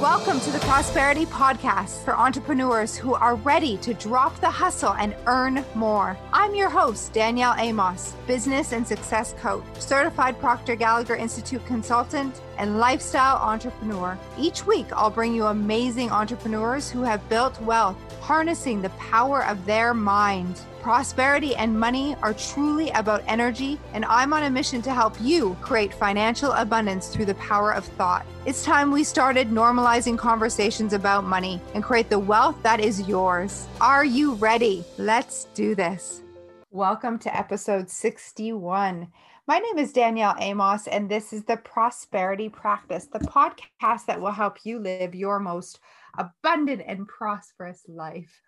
Welcome to the Prosperity Podcast for entrepreneurs who are ready to drop the hustle and earn more. I'm your host, Danielle Amos, business and success coach, certified Proctor Gallagher Institute consultant, and lifestyle entrepreneur. Each week, I'll bring you amazing entrepreneurs who have built wealth harnessing the power of their mind. Prosperity and money are truly about energy, and I'm on a mission to help you create financial abundance through the power of thought. It's time we started normalizing conversations about money and create the wealth that is yours. Are you ready? Let's do this. Welcome to episode 61. My name is Danielle Amos, and this is the Prosperity Practice, the podcast that will help you live your most abundant and prosperous life.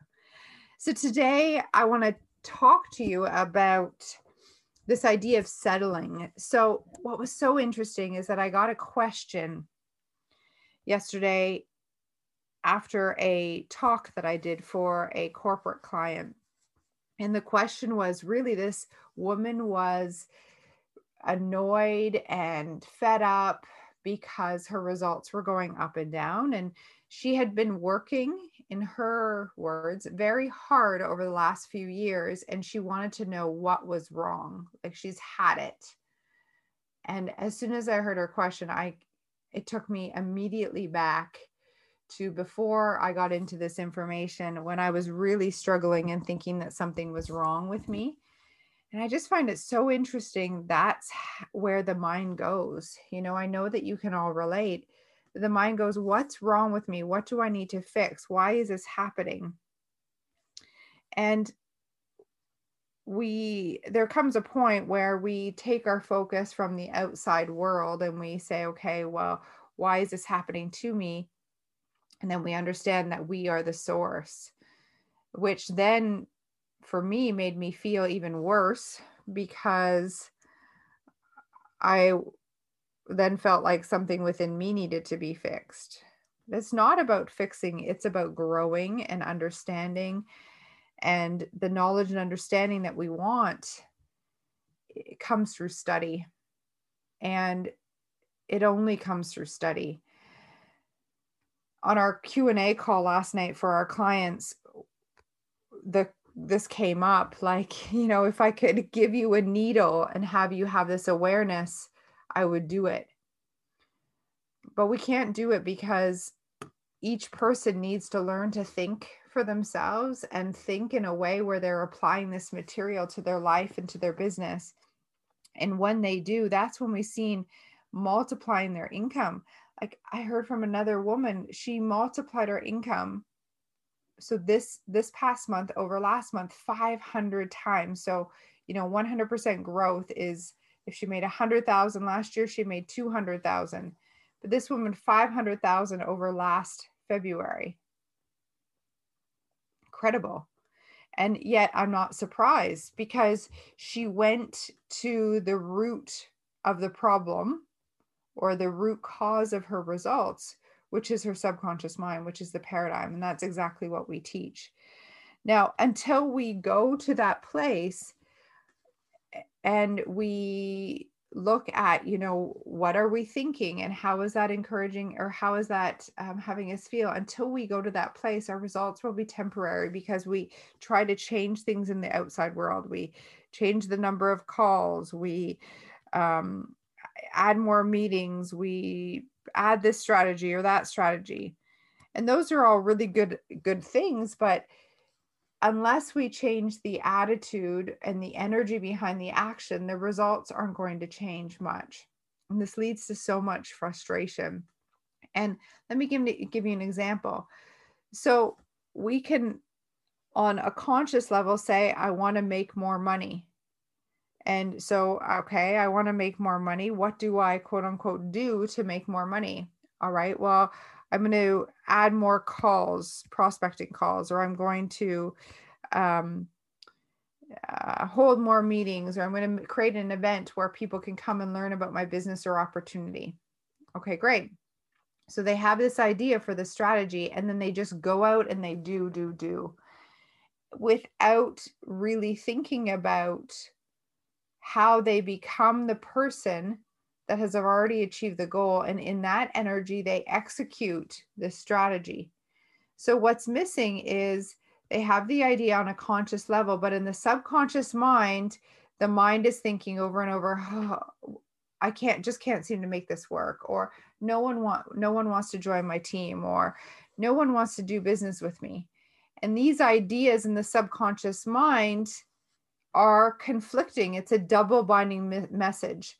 So, today I want to talk to you about this idea of settling. So, what was so interesting is that I got a question yesterday after a talk that I did for a corporate client. And the question was really this woman was annoyed and fed up because her results were going up and down. And she had been working, in her words, very hard over the last few years. And she wanted to know what was wrong. Like she's had it. And as soon as I heard her question, I it took me immediately back to before I got into this information when I was really struggling and thinking that something was wrong with me and I just find it so interesting. That's where the mind goes. You know, I know that you can all relate. The mind goes, What's wrong with me? What do I need to fix? Why is this happening? And we, there comes a point where we take our focus from the outside world and we say, Okay, well, why is this happening to me? And then we understand that we are the source, which then for me made me feel even worse because I then felt like something within me needed to be fixed. It's not about fixing, it's about growing and understanding. And the knowledge and understanding that we want it comes through study. And it only comes through study. On our Q&A call last night for our clients, the this came up like you know if i could give you a needle and have you have this awareness i would do it. But we can't do it because each person needs to learn to think for themselves and think in a way where they're applying this material to their life and to their business. And when they do that's when we've seen multiplying their income like i heard from another woman she multiplied her income. So this this past month over last month 500 times. So you know 100% growth is if she made 100,000 last year she made 200,000 but this woman 500,000 over last February. Incredible. And yet I'm not surprised because she went to the root of the problem or the root cause of her results which is her subconscious mind, which is the paradigm. And that's exactly what we teach. Now, until we go to that place and we look at, you know, what are we thinking and how is that encouraging or how is that um, having us feel? Until we go to that place, our results will be temporary because we try to change things in the outside world. We change the number of calls, we um, add more meetings, we add this strategy or that strategy. And those are all really good good things but unless we change the attitude and the energy behind the action the results aren't going to change much. And this leads to so much frustration. And let me give, give you an example. So we can on a conscious level say i want to make more money and so, okay, I want to make more money. What do I quote unquote do to make more money? All right, well, I'm going to add more calls, prospecting calls, or I'm going to um, uh, hold more meetings, or I'm going to create an event where people can come and learn about my business or opportunity. Okay, great. So they have this idea for the strategy, and then they just go out and they do, do, do without really thinking about how they become the person that has already achieved the goal. And in that energy, they execute this strategy. So, what's missing is they have the idea on a conscious level, but in the subconscious mind, the mind is thinking over and over, oh, I can't just can't seem to make this work, or no one want no one wants to join my team, or no one wants to do business with me. And these ideas in the subconscious mind are conflicting. It's a double binding me- message.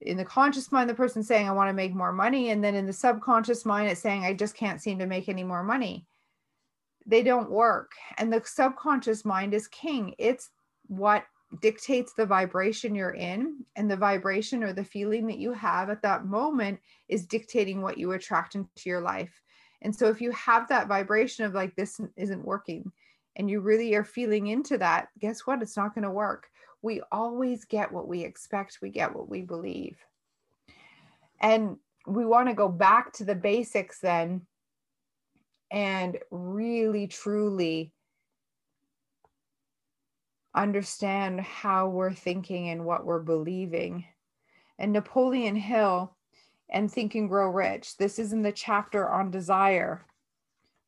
In the conscious mind, the person saying, I want to make more money. And then in the subconscious mind, it's saying, I just can't seem to make any more money. They don't work. And the subconscious mind is king. It's what dictates the vibration you're in. And the vibration or the feeling that you have at that moment is dictating what you attract into your life. And so if you have that vibration of like, this isn't working, and you really are feeling into that, guess what? It's not going to work. We always get what we expect, we get what we believe. And we want to go back to the basics then and really, truly understand how we're thinking and what we're believing. And Napoleon Hill and Think and Grow Rich. This is in the chapter on desire.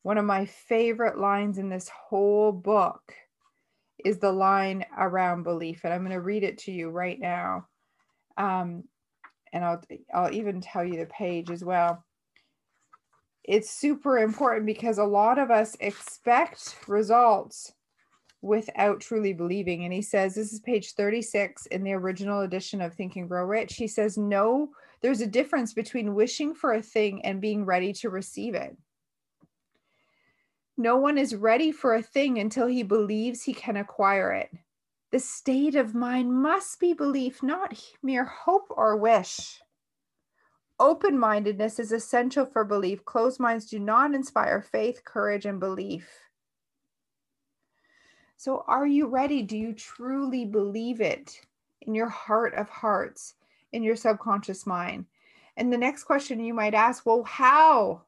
One of my favorite lines in this whole book is the line around belief. And I'm going to read it to you right now. Um, and I'll, I'll even tell you the page as well. It's super important because a lot of us expect results without truly believing. And he says, this is page 36 in the original edition of Think and Grow Rich. He says, no there's a difference between wishing for a thing and being ready to receive it. No one is ready for a thing until he believes he can acquire it. The state of mind must be belief, not mere hope or wish. Open mindedness is essential for belief. Closed minds do not inspire faith, courage, and belief. So, are you ready? Do you truly believe it in your heart of hearts? in your subconscious mind. And the next question you might ask, well, how?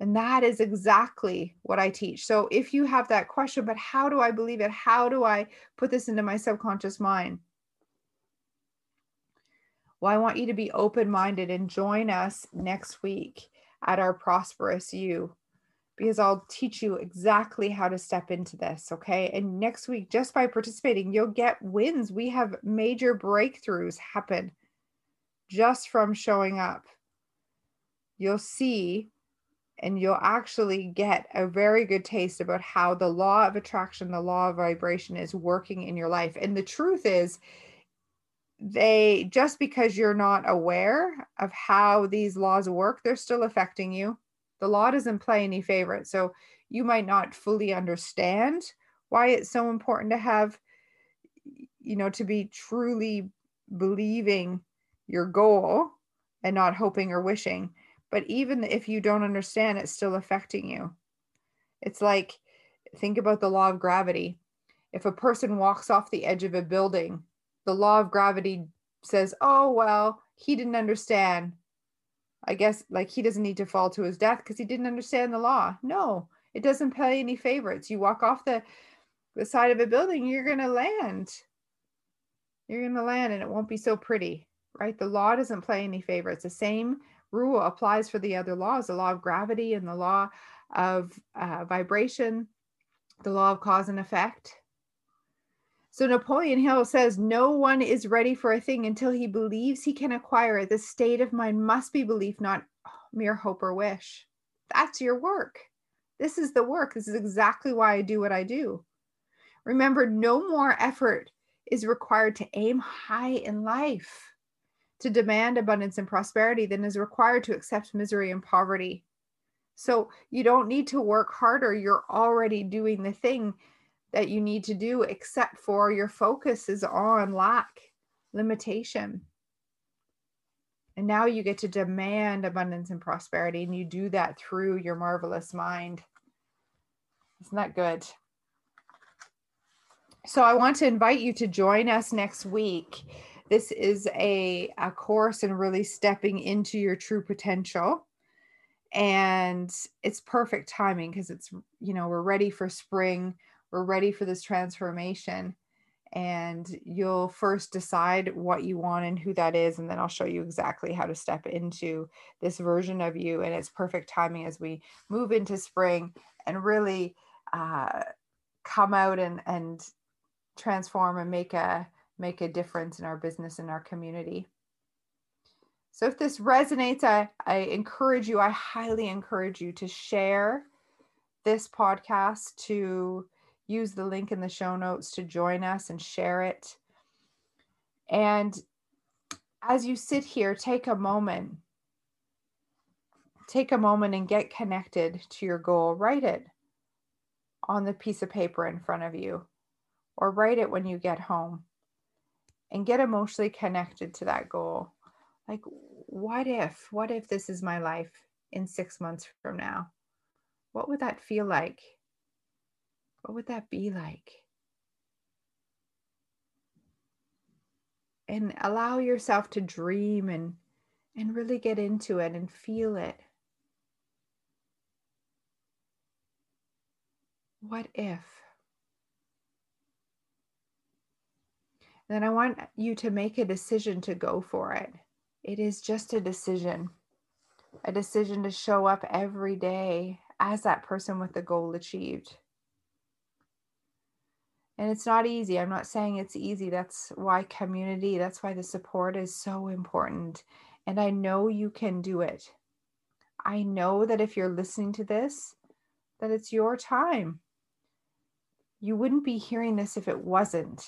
And that is exactly what I teach. So if you have that question, but how do I believe it? How do I put this into my subconscious mind? Well, I want you to be open minded and join us next week at our Prosperous U because I'll teach you exactly how to step into this. Okay. And next week, just by participating, you'll get wins. We have major breakthroughs happen just from showing up. You'll see and you'll actually get a very good taste about how the law of attraction, the law of vibration is working in your life. And the truth is, they just because you're not aware of how these laws work, they're still affecting you. The law doesn't play any favorite. So you might not fully understand why it's so important to have, you know, to be truly believing your goal and not hoping or wishing. But even if you don't understand, it's still affecting you. It's like, think about the law of gravity. If a person walks off the edge of a building, the law of gravity says, oh, well, he didn't understand. I guess like he doesn't need to fall to his death because he didn't understand the law. No, it doesn't play any favorites. You walk off the, the side of a building, you're going to land. You're going to land and it won't be so pretty right? The law doesn't play any favorites. The same rule applies for the other laws the law of gravity and the law of uh, vibration, the law of cause and effect. So Napoleon Hill says, No one is ready for a thing until he believes he can acquire it. The state of mind must be belief, not mere hope or wish. That's your work. This is the work. This is exactly why I do what I do. Remember, no more effort is required to aim high in life to demand abundance and prosperity than is required to accept misery and poverty. So you don't need to work harder. You're already doing the thing that you need to do, except for your focus is on lack, limitation. And now you get to demand abundance and prosperity, and you do that through your marvelous mind. Isn't that good? So I want to invite you to join us next week this is a, a course in really stepping into your true potential. And it's perfect timing because it's you know we're ready for spring we're ready for this transformation and you'll first decide what you want and who that is and then I'll show you exactly how to step into this version of you and it's perfect timing as we move into spring and really uh, come out and and transform and make a make a difference in our business and our community. So if this resonates, I, I encourage you, I highly encourage you to share this podcast to use the link in the show notes to join us and share it. And as you sit here, take a moment. Take a moment and get connected to your goal. Write it on the piece of paper in front of you, or write it when you get home and get emotionally connected to that goal. Like, what if, what if this is my life in six months from now? What would that feel like? What would that be like? And allow yourself to dream and and really get into it and feel it. What if? Then I want you to make a decision to go for it. It is just a decision, a decision to show up every day as that person with the goal achieved. And it's not easy. I'm not saying it's easy. That's why community, that's why the support is so important. And I know you can do it. I know that if you're listening to this, that it's your time. You wouldn't be hearing this if it wasn't.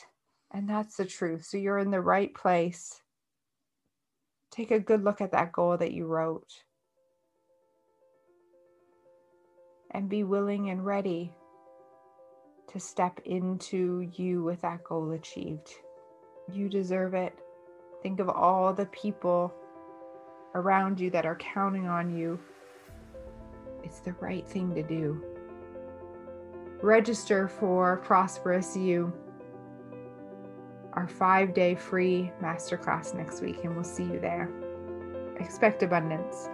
And that's the truth. So you're in the right place. Take a good look at that goal that you wrote. And be willing and ready to step into you with that goal achieved. You deserve it. Think of all the people around you that are counting on you. It's the right thing to do. Register for Prosperous U, our five day free masterclass next week, and we'll see you there. Expect abundance.